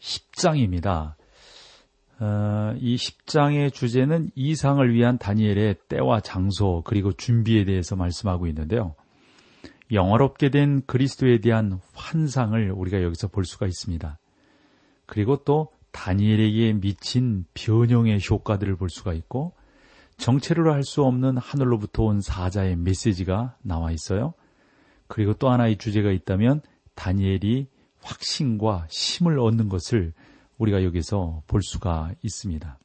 10장입니다. 어, 이 10장의 주제는 이상을 위한 다니엘의 때와 장소 그리고 준비에 대해서 말씀하고 있는데요. 영화롭게 된 그리스도에 대한 환상을 우리가 여기서 볼 수가 있습니다. 그리고 또 다니엘에게 미친 변형의 효과들을 볼 수가 있고 정체를 할수 없는 하늘로부터 온 사자의 메시지가 나와 있어요. 그리고 또 하나의 주제가 있다면 다니엘이 확신과 힘을 얻는 것을 우리가 여기서 볼 수가 있습니다.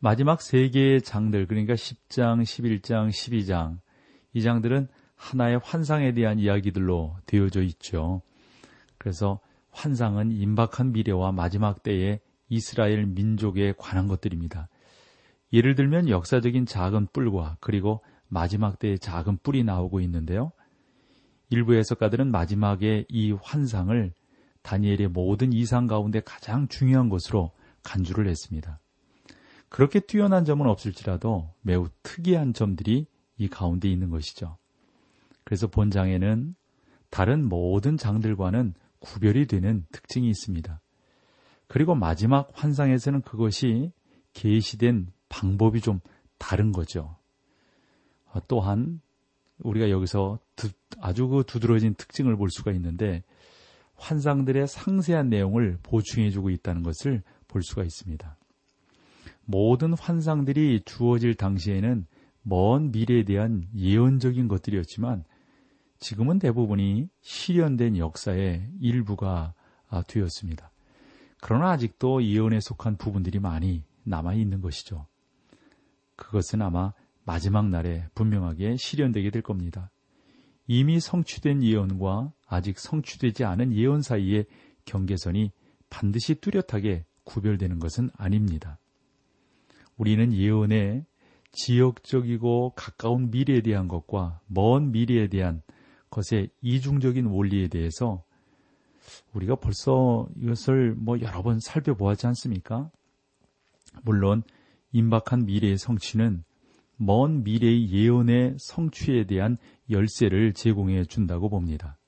마지막 세 개의 장들, 그러니까 10장, 11장, 12장, 이 장들은 하나의 환상에 대한 이야기들로 되어져 있죠. 그래서 환상은 임박한 미래와 마지막 때의 이스라엘 민족에 관한 것들입니다. 예를 들면 역사적인 작은 뿔과 그리고 마지막 때의 작은 뿔이 나오고 있는데요. 일부 해석가들은 마지막에 이 환상을 다니엘의 모든 이상 가운데 가장 중요한 것으로 간주를 했습니다. 그렇게 뛰어난 점은 없을지라도 매우 특이한 점들이 이 가운데 있는 것이죠. 그래서 본장에는 다른 모든 장들과는 구별이 되는 특징이 있습니다. 그리고 마지막 환상에서는 그것이 계시된 방법이 좀 다른 거죠. 또한 우리가 여기서 아주 그 두드러진 특징을 볼 수가 있는데 환상들의 상세한 내용을 보충해주고 있다는 것을 볼 수가 있습니다. 모든 환상들이 주어질 당시에는 먼 미래에 대한 예언적인 것들이었지만 지금은 대부분이 실현된 역사의 일부가 아, 되었습니다. 그러나 아직도 예언에 속한 부분들이 많이 남아 있는 것이죠. 그것은 아마 마지막 날에 분명하게 실현되게 될 겁니다. 이미 성취된 예언과 아직 성취되지 않은 예언 사이의 경계선이 반드시 뚜렷하게 구별되는 것은 아닙니다. 우리는 예언의 지역적이고 가까운 미래에 대한 것과 먼 미래에 대한 것의 이중적인 원리에 대해서 우리가 벌써 이것을 뭐 여러 번 살펴보았지 않습니까? 물론 임박한 미래의 성취는 먼 미래의 예언의 성취에 대한 열쇠를 제공해 준다고 봅니다.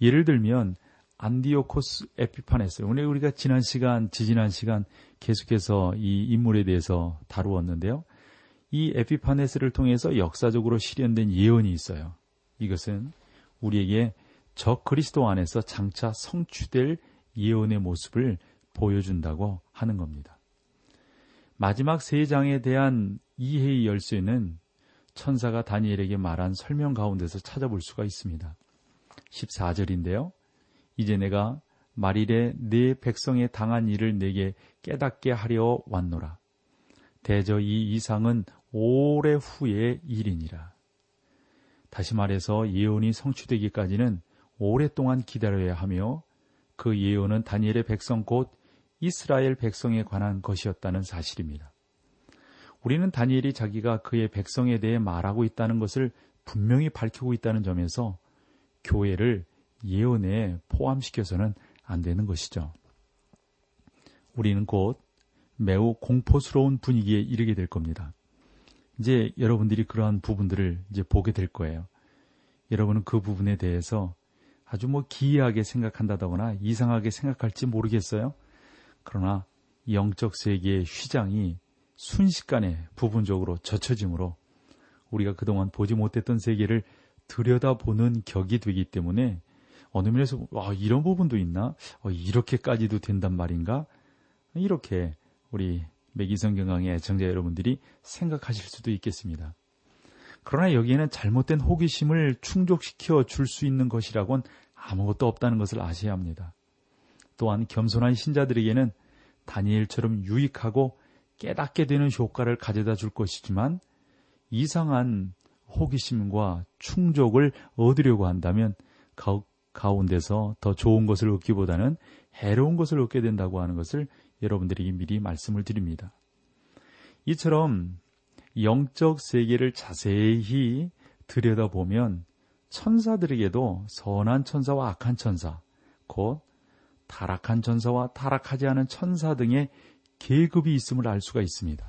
예를 들면 안디오코스 에피파네스. 오늘 우리가 지난 시간, 지지난 시간 계속해서 이 인물에 대해서 다루었는데요. 이 에피파네스를 통해서 역사적으로 실현된 예언이 있어요. 이것은 우리에게 저 그리스도 안에서 장차 성취될 예언의 모습을 보여준다고 하는 겁니다. 마지막 세 장에 대한 이해의 열쇠는 천사가 다니엘에게 말한 설명 가운데서 찾아볼 수가 있습니다. 14절인데요. 이제 내가 말일에 네 백성에 당한 일을 내게 깨닫게 하려 왔노라. 대저 이 이상은 오래 후의 일이니라. 다시 말해서 예언이 성취되기까지는 오랫동안 기다려야 하며 그 예언은 다니엘의 백성 곧 이스라엘 백성에 관한 것이었다는 사실입니다. 우리는 다니엘이 자기가 그의 백성에 대해 말하고 있다는 것을 분명히 밝히고 있다는 점에서 교회를 예언에 포함시켜서는 안 되는 것이죠. 우리는 곧 매우 공포스러운 분위기에 이르게 될 겁니다. 이제 여러분들이 그러한 부분들을 이제 보게 될 거예요. 여러분은 그 부분에 대해서 아주 뭐 기이하게 생각한다거나 이상하게 생각할지 모르겠어요. 그러나 영적 세계의 휘장이 순식간에 부분적으로 젖혀짐으로 우리가 그동안 보지 못했던 세계를 들여다보는 격이 되기 때문에 어느 면에서 와, 이런 부분도 있나? 어, 이렇게까지도 된단 말인가? 이렇게 우리 매기성 경강의 애청자 여러분들이 생각하실 수도 있겠습니다. 그러나 여기에는 잘못된 호기심을 충족시켜 줄 수 있는 것이라곤 아무것도 없다는 것을 아셔야 합니다. 또한 겸손한 신자들에게는 다니엘처럼 유익하고 깨닫게 되는 효과를 가져다 줄 것이지만 이상한 호기심과 충족을 얻으려고 한다면 가운데서 더 좋은 것을 얻기보다는 해로운 것을 얻게 된다고 하는 것을 여러분들에게 미리 말씀을 드립니다. 이처럼 영적 세계를 자세히 들여다보면 천사들에게도 선한 천사와 악한 천사, 곧 타락한 천사와 타락하지 않은 천사 등의 계급이 있음을 알 수가 있습니다.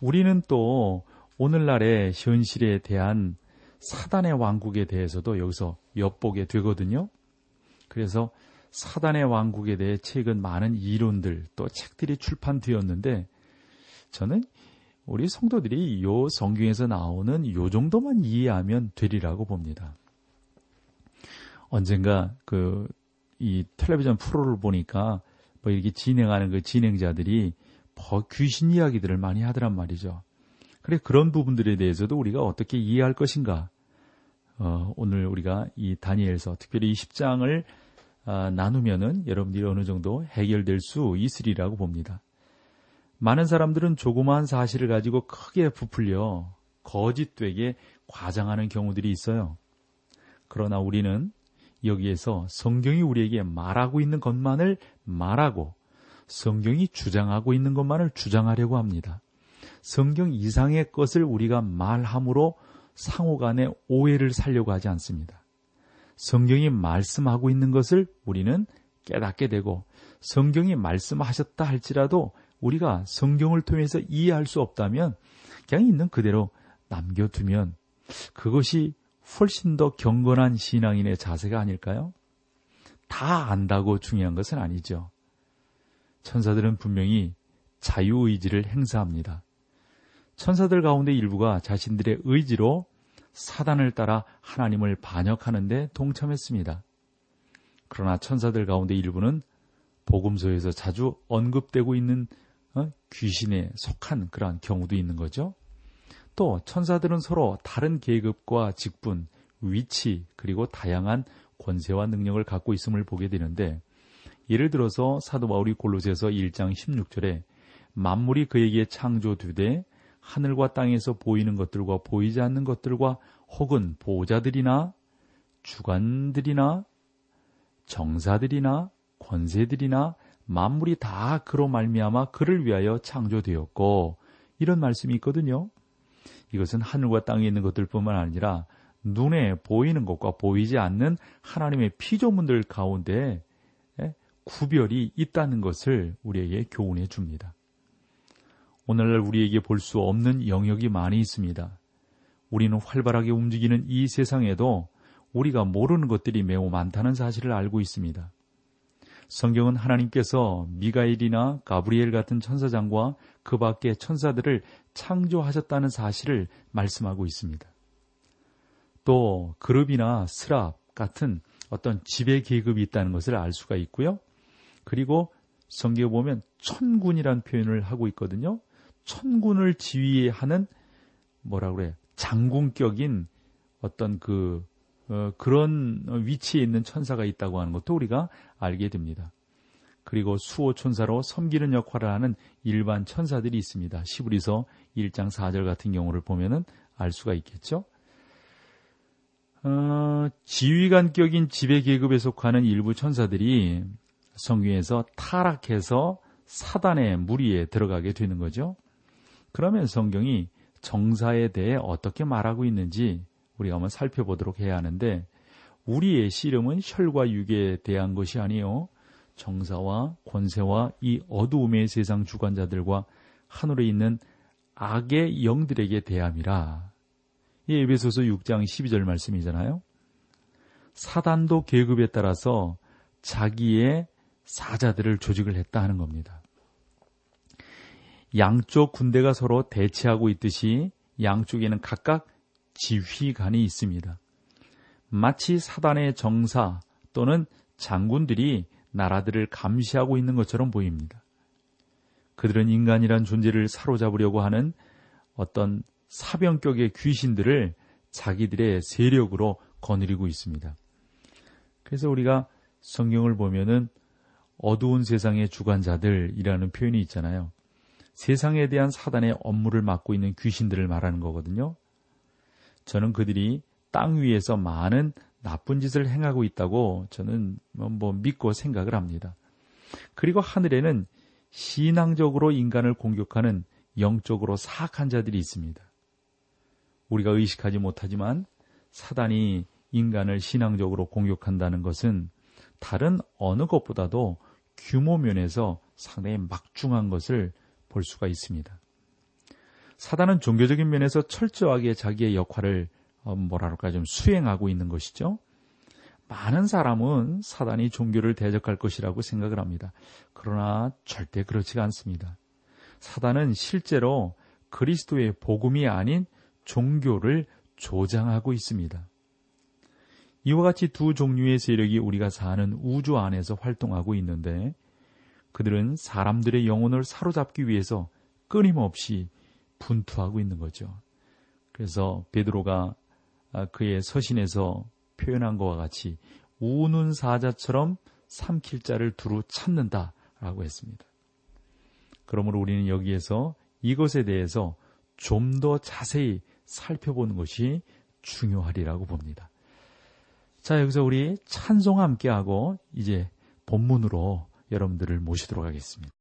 우리는 또 오늘날의 현실에 대한 사단의 왕국에 대해서도 여기서 엿보게 되거든요. 그래서 사단의 왕국에 대해 최근 많은 이론들 또 책들이 출판되었는데 저는 우리 성도들이 요 성경에서 나오는 요 정도만 이해하면 되리라고 봅니다. 언젠가 그 이 텔레비전 프로를 보니까 뭐 이렇게 진행하는 그 진행자들이 뭐 귀신 이야기들을 많이 하더란 말이죠. 그래 그런 부분들에 대해서도 우리가 어떻게 이해할 것인가? 어, 오늘 우리가 이 다니엘서 특별히 이 10장을 아, 나누면은 여러분들이 어느 정도 해결될 수 있으리라고 봅니다. 많은 사람들은 조그마한 사실을 가지고 크게 부풀려 거짓되게 과장하는 경우들이 있어요. 그러나 우리는 여기에서 성경이 우리에게 말하고 있는 것만을 말하고 성경이 주장하고 있는 것만을 주장하려고 합니다. 성경 이상의 것을 우리가 말함으로 상호 간의 오해를 살려고 하지 않습니다. 성경이 말씀하고 있는 것을 우리는 깨닫게 되고 성경이 말씀하셨다 할지라도 우리가 성경을 통해서 이해할 수 없다면 그냥 있는 그대로 남겨두면 그것이 훨씬 더 경건한 신앙인의 자세가 아닐까요? 다 안다고 중요한 것은 아니죠. 천사들은 분명히 자유의지를 행사합니다. 천사들 가운데 일부가 자신들의 의지로 사단을 따라 하나님을 반역하는데 동참했습니다. 그러나 천사들 가운데 일부는 복음서에서 자주 언급되고 있는 어? 귀신에 속한 그러한 경우도 있는 거죠. 또 천사들은 서로 다른 계급과 직분, 위치, 그리고 다양한 권세와 능력을 갖고 있음을 보게 되는데 예를 들어서 사도 바울이 골로새서 1장 16절에 만물이 그에게 창조되되 하늘과 땅에서 보이는 것들과 보이지 않는 것들과 혹은 보호자들이나 주관들이나 정사들이나 권세들이나 만물이 다 그로 말미암아 그를 위하여 창조되었고 이런 말씀이 있거든요. 이것은 하늘과 땅에 있는 것들뿐만 아니라 눈에 보이는 것과 보이지 않는 하나님의 피조물들 가운데 구별이 있다는 것을 우리에게 교훈해 줍니다. 오늘날 우리에게 볼 수 없는 영역이 많이 있습니다. 우리는 활발하게 움직이는 이 세상에도 우리가 모르는 것들이 매우 많다는 사실을 알고 있습니다. 성경은 하나님께서 미가엘이나 가브리엘 같은 천사장과 그 밖의 천사들을 창조하셨다는 사실을 말씀하고 있습니다. 또 그룹이나 스랍 같은 어떤 지배 계급이 있다는 것을 알 수가 있고요. 그리고 성경에 보면 천군이란 표현을 하고 있거든요. 천군을 지휘하는 뭐라 그래 장군격인 어떤 그 어, 그런 위치에 있는 천사가 있다고 하는 것도 우리가 알게 됩니다. 그리고 수호 천사로 섬기는 역할을 하는 일반 천사들이 있습니다. 시브리서 1장 4절 같은 경우를 보면은 알 수가 있겠죠. 어, 지휘관격인 지배 계급에 속하는 일부 천사들이 성경에서 타락해서 사단의 무리에 들어가게 되는 거죠. 그러면 성경이 정사에 대해 어떻게 말하고 있는지 우리가 한번 살펴보도록 해야 하는데 우리의 씨름은 혈과 육에 대한 것이 아니요 정사와 권세와 이 어두움의 세상 주관자들과 하늘에 있는 악의 영들에게 대함이라. 이 에베소서 6장 12절 말씀이잖아요. 사단도 계급에 따라서 자기의 사자들을 조직을 했다 하는 겁니다. 양쪽 군대가 서로 대치하고 있듯이 양쪽에는 각각 지휘관이 있습니다. 마치 사단의 정사 또는 장군들이 나라들을 감시하고 있는 것처럼 보입니다. 그들은 인간이란 존재를 사로잡으려고 하는 어떤 사병격의 귀신들을 자기들의 세력으로 거느리고 있습니다. 그래서 우리가 성경을 보면은 어두운 세상의 주관자들이라는 표현이 있잖아요. 세상에 대한 사단의 업무를 맡고 있는 귀신들을 말하는 거거든요. 저는 그들이 땅 위에서 많은 나쁜 짓을 행하고 있다고 저는 뭐, 뭐 믿고 생각을 합니다. 그리고 하늘에는 신앙적으로 인간을 공격하는 영적으로 사악한 자들이 있습니다. 우리가 의식하지 못하지만 사단이 인간을 신앙적으로 공격한다는 것은 다른 어느 것보다도 규모 면에서 상당히 막중한 것을 볼 수가 있습니다. 사단은 종교적인 면에서 철저하게 자기의 역할을 어, 뭐랄까 좀 수행하고 있는 것이죠. 많은 사람은 사단이 종교를 대적할 것이라고 생각을 합니다. 그러나 절대 그렇지가 않습니다. 사단은 실제로 그리스도의 복음이 아닌 종교를 조장하고 있습니다. 이와 같이 두 종류의 세력이 우리가 사는 우주 안에서 활동하고 있는데 그들은 사람들의 영혼을 사로잡기 위해서 끊임없이 분투하고 있는 거죠. 그래서 베드로가 아, 그의 서신에서 표현한 것과 같이 우는 사자처럼 삼킬 자를 두루 찾는다라고 했습니다. 그러므로 우리는 여기에서 이것에 대해서 좀 더 자세히 살펴보는 것이 중요하리라고 봅니다. 자, 여기서 우리 찬송 함께하고 이제 본문으로 여러분들을 모시도록 하겠습니다.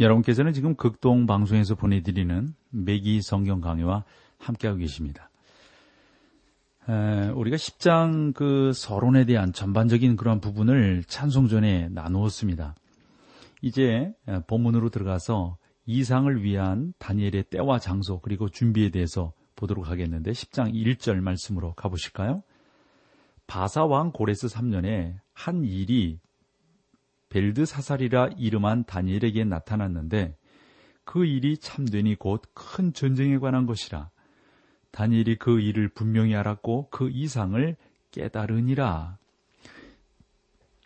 여러분께서는 지금 극동 방송에서 보내드리는 매기 성경 강의와 함께하고 계십니다. 에, 우리가 10장 그 서론에 대한 전반적인 그런 부분을 찬송 전에 나누었습니다. 이제 본문으로 들어가서 이상을 위한 다니엘의 때와 장소 그리고 준비에 대해서 보도록 하겠는데 10장 1절 말씀으로 가보실까요? 바사왕 고레스 3년에 한 일이 벨드사살이라 이름한 다니엘에게 나타났는데 그 일이 참되니 곧 큰 전쟁에 관한 것이라. 다니엘이 그 일을 분명히 알았고 그 이상을 깨달으니라.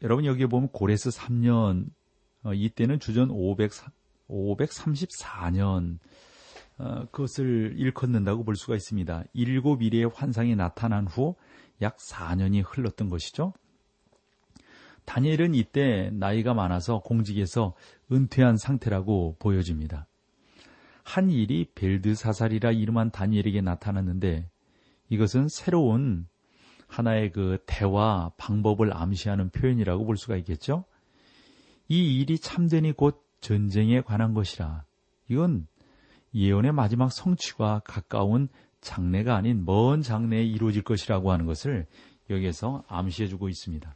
여러분 여기에 보면 고레스 3년 어, 이때는 주전 534년 어, 그것을 일컫는다고 볼 수가 있습니다. 일곱 일의 환상이 나타난 후 약 4년이 흘렀던 것이죠. 다니엘은 이때 나이가 많아서 공직에서 은퇴한 상태라고 보여집니다. 한 일이 벨드사살이라 이름한 다니엘에게 나타났는데 이것은 새로운 하나의 그 대화 방법을 암시하는 표현이라고 볼 수가 있겠죠. 이 일이 참되니 곧 전쟁에 관한 것이라. 이건 예언의 마지막 성취와 가까운 장래가 아닌 먼 장래에 이루어질 것이라고 하는 것을 여기에서 암시해주고 있습니다.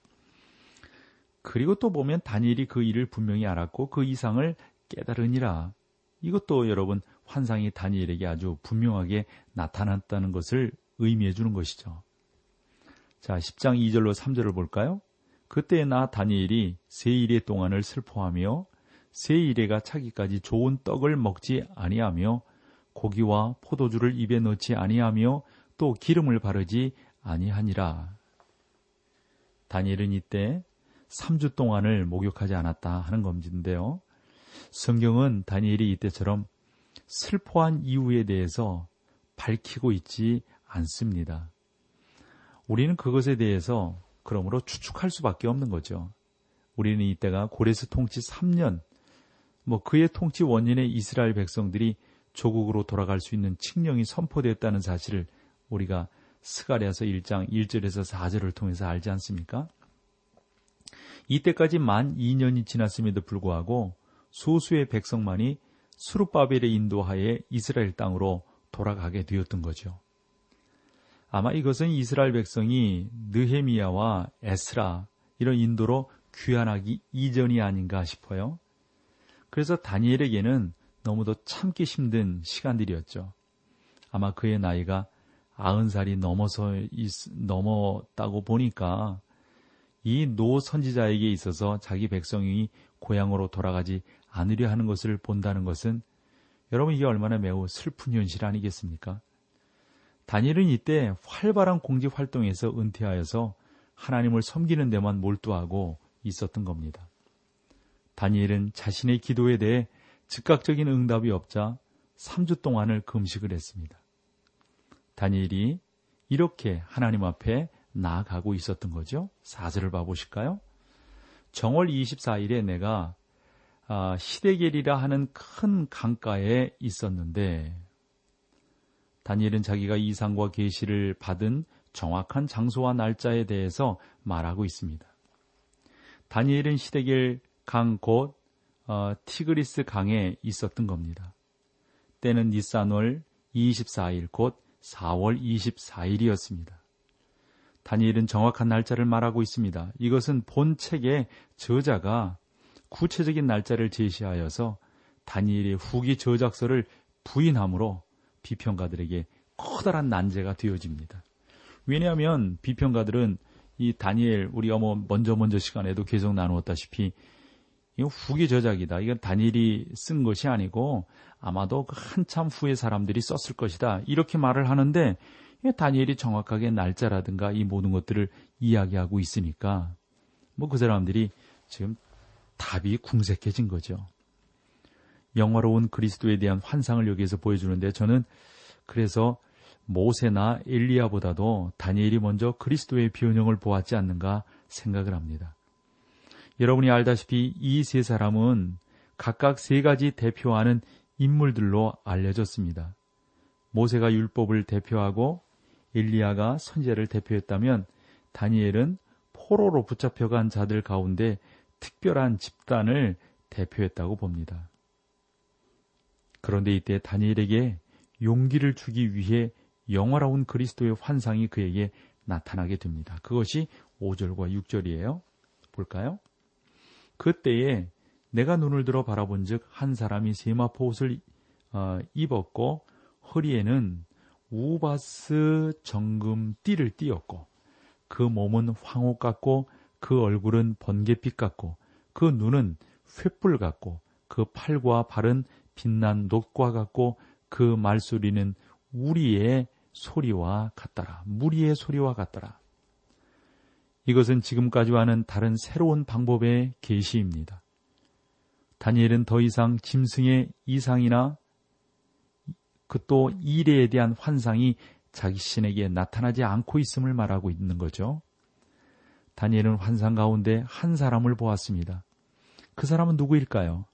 그리고 또 보면 다니엘이 그 일을 분명히 알았고 그 이상을 깨달으니라. 이것도 여러분 환상이 다니엘에게 아주 분명하게 나타났다는 것을 의미해 주는 것이죠. 자, 10장 2절로 3절을 볼까요? 그때 나 다니엘이 세 일의 동안을 슬퍼하며 세 일에가 차기까지 좋은 떡을 먹지 아니하며 고기와 포도주를 입에 넣지 아니하며 또 기름을 바르지 아니하니라. 다니엘은 이때 3주 동안을 목욕하지 않았다 하는 검진인데요. 성경은 다니엘이 이때처럼 슬퍼한 이유에 대해서 밝히고 있지 않습니다. 우리는 그것에 대해서 그러므로 추측할 수밖에 없는 거죠. 우리는 이때가 고레스 통치 3년, 뭐 그의 통치 원인의 이스라엘 백성들이 조국으로 돌아갈 수 있는 칙령이 선포됐다는 사실을 우리가 스가랴서 1장 1절에서 4절을 통해서 알지 않습니까? 이때까지 만 2년이 지났음에도 불구하고 소수의 백성만이 수르바벨의 인도하에 이스라엘 땅으로 돌아가게 되었던 거죠. 아마 이것은 이스라엘 백성이 느헤미야와 에스라 이런 인도로 귀환하기 이전이 아닌가 싶어요. 그래서 다니엘에게는 너무도 참기 힘든 시간들이었죠. 아마 그의 나이가 아흔 살이 넘어서 있, 넘었다고 보니까 이 노 선지자에게 있어서 자기 백성이 고향으로 돌아가지 않으려 하는 것을 본다는 것은 여러분 이게 얼마나 매우 슬픈 현실 아니겠습니까? 다니엘은 이때 활발한 공직 활동에서 은퇴하여서 하나님을 섬기는 데만 몰두하고 있었던 겁니다. 다니엘은 자신의 기도에 대해 즉각적인 응답이 없자 3주 동안을 금식을 했습니다. 다니엘이 이렇게 하나님 앞에 나아가고 있었던 거죠. 사절을 봐보실까요? 정월 24일에 내가 아, 시대겔이라 하는 큰 강가에 있었는데 다니엘은 자기가 이상과 계시를 받은 정확한 장소와 날짜에 대해서 말하고 있습니다. 다니엘은 시대겔 강곧 어, 티그리스 강에 있었던 겁니다. 때는 니산월 24일 곧 4월 24일이었습니다. 다니엘은 정확한 날짜를 말하고 있습니다. 이것은 본 책의 저자가 구체적인 날짜를 제시하여서 다니엘의 후기 저작서를 부인함으로 비평가들에게 커다란 난제가 되어집니다. 왜냐하면 비평가들은 이 다니엘 우리 어머 먼저 먼저 시간에도 계속 나누었다시피 이건 후기 저작이다. 이건 다니엘이 쓴 것이 아니고 아마도 그 한참 후에 사람들이 썼을 것이다. 이렇게 말을 하는데 다니엘이 정확하게 날짜라든가 이 모든 것들을 이야기하고 있으니까 뭐 그 사람들이 지금 답이 궁색해진 거죠. 영화로운 그리스도에 대한 환상을 여기에서 보여주는데 저는 그래서 모세나 엘리야보다도 다니엘이 먼저 그리스도의 변형을 보았지 않는가 생각을 합니다. 여러분이 알다시피 이 세 사람은 각각 세 가지 대표하는 인물들로 알려졌습니다. 모세가 율법을 대표하고 엘리야가 선제를 대표했다면 다니엘은 포로로 붙잡혀간 자들 가운데 특별한 집단을 대표했다고 봅니다. 그런데 이때 다니엘에게 용기를 주기 위해 영화로운 그리스도의 환상이 그에게 나타나게 됩니다. 그것이 5절과 6절이에요. 볼까요? 그때에 내가 눈을 들어 바라본 즉 한 사람이 세마포 옷을 어, 입었고 허리에는 우바스 정금 띠를 띠었고 그 몸은 황옥 같고 그 얼굴은 번개빛 같고 그 눈은 횃불 같고 그 팔과 발은 빛난 녹과 같고 그 말소리는 우리의 소리와 같더라. 무리의 소리와 같더라. 이것은 지금까지와는 다른 새로운 방법의 계시입니다. 다니엘은 더 이상 짐승의 이상이나 그또 이래에 대한 환상이 자기 신에게 나타나지 않고 있음을 말하고 있는 거죠. 다니엘은 환상 가운데 한 사람을 보았습니다. 그 사람은 누구일까요?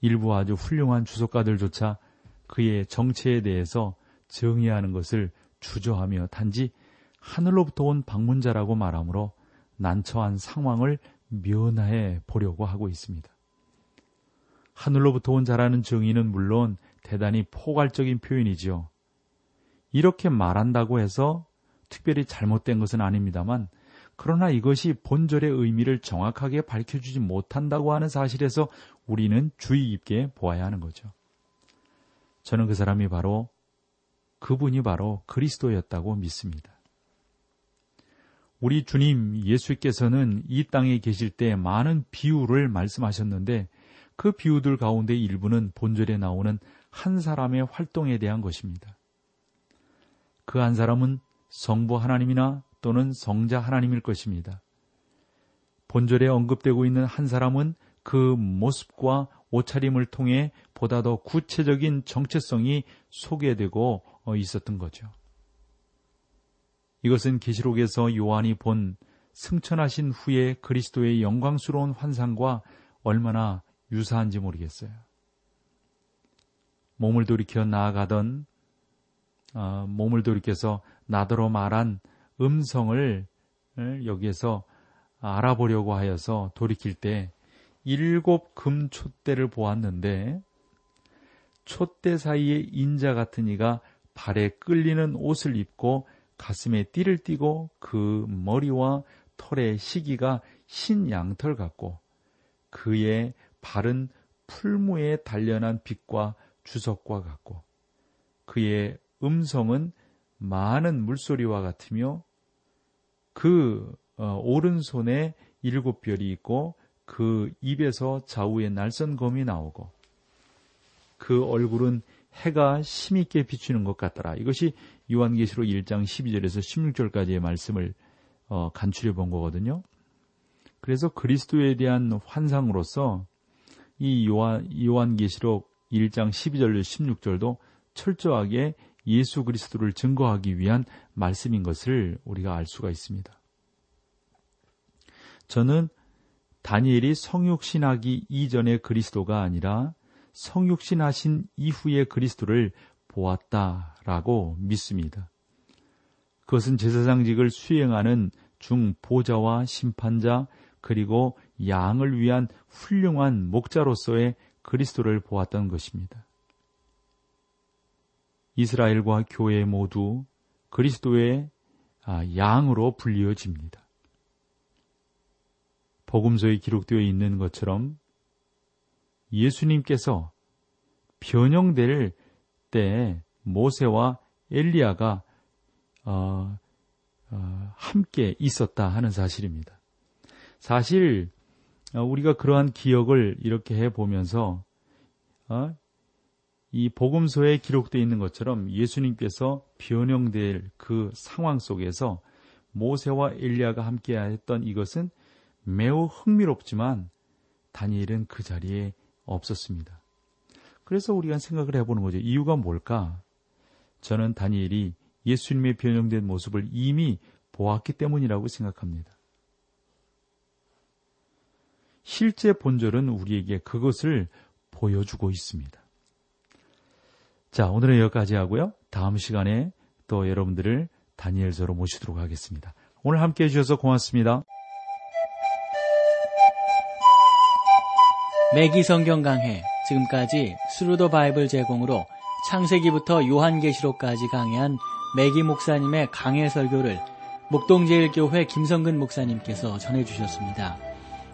일부 아주 훌륭한 주석가들조차 그의 정체에 대해서 정의하는 것을 주저하며 단지 하늘로부터 온 방문자라고 말하므로 난처한 상황을 면하해 보려고 하고 있습니다. 하늘로부터 온 자라는 정의는 물론 대단히 포괄적인 표현이지요. 이렇게 말한다고 해서 특별히 잘못된 것은 아닙니다만, 그러나 이것이 본절의 의미를 정확하게 밝혀주지 못한다고 하는 사실에서 우리는 주의 깊게 보아야 하는 거죠. 저는 그 사람이 바로 그분이 바로 그리스도였다고 믿습니다. 우리 주님 예수께서는 이 땅에 계실 때 많은 비유를 말씀하셨는데 그 비유들 가운데 일부는 본절에 나오는 한 사람의 활동에 대한 것입니다. 그 한 사람은 성부 하나님이나 또는 성자 하나님일 것입니다. 본절에 언급되고 있는 한 사람은 그 모습과 옷차림을 통해 보다 더 구체적인 정체성이 소개되고 어, 있었던 거죠. 이것은 계시록에서 요한이 본 승천하신 후에 그리스도의 영광스러운 환상과 얼마나 유사한지 모르겠어요. 몸을 돌이켜 나아가던 어, 몸을 돌이켜서 나더러 말한 음성을 여기에서 알아보려고 하여서 돌이킬 때 일곱 금 촛대를 보았는데 촛대 사이에 인자 같은 이가 발에 끌리는 옷을 입고 가슴에 띠를 띠고 그 머리와 털의 시기가 흰 양털 같고 그의 발은 풀무에 단련한 빛과 주석과 같고 그의 음성은 많은 물소리와 같으며 그 어, 오른손에 일곱 별이 있고 그 입에서 좌우에 날선 검이 나오고 그 얼굴은 해가 힘있게 비추는 것 같더라. 이것이 요한계시록 1장 12절에서 16절까지의 말씀을 어, 간추려 본 거거든요. 그래서 그리스도에 대한 환상으로서 이 요한, 요한계시록 1장 12절 16절도 철저하게 예수 그리스도를 증거하기 위한 말씀인 것을 우리가 알 수가 있습니다. 저는 다니엘이 성육신하기 이전의 그리스도가 아니라 성육신하신 이후의 그리스도를 보았다라고 믿습니다. 그것은 제사장직을 수행하는 중보자와 심판자 그리고 양을 위한 훌륭한 목자로서의 그리스도를 보았던 것입니다. 이스라엘과 교회 모두 그리스도의 아, 양으로 불리어집니다. 복음서에 기록되어 있는 것처럼 예수님께서 변형될 때 모세와 엘리야가 어, 어, 함께 있었다 하는 사실입니다. 사실 어, 우리가 그러한 기억을 이렇게 해 보면서 어, 이 복음서에 기록되어 있는 것처럼 예수님께서 변형될 그 상황 속에서 모세와 엘리야가 함께 했던 이것은 매우 흥미롭지만 다니엘은 그 자리에 없었습니다. 그래서 우리가 생각을 해보는 거죠. 이유가 뭘까? 저는 다니엘이 예수님의 변형된 모습을 이미 보았기 때문이라고 생각합니다. 실제 본절은 우리에게 그것을 보여주고 있습니다. 자, 오늘은 여기까지 하고요. 다음 시간에 또 여러분들을 다니엘서로 모시도록 하겠습니다. 오늘 함께 해주셔서 고맙습니다. 매기 성경 강해 지금까지 Thru the Bible 제공으로 창세기부터 요한계시록까지 강해한 매기 목사님의 강해 설교를 목동제일교회 김성근 목사님께서 전해주셨습니다.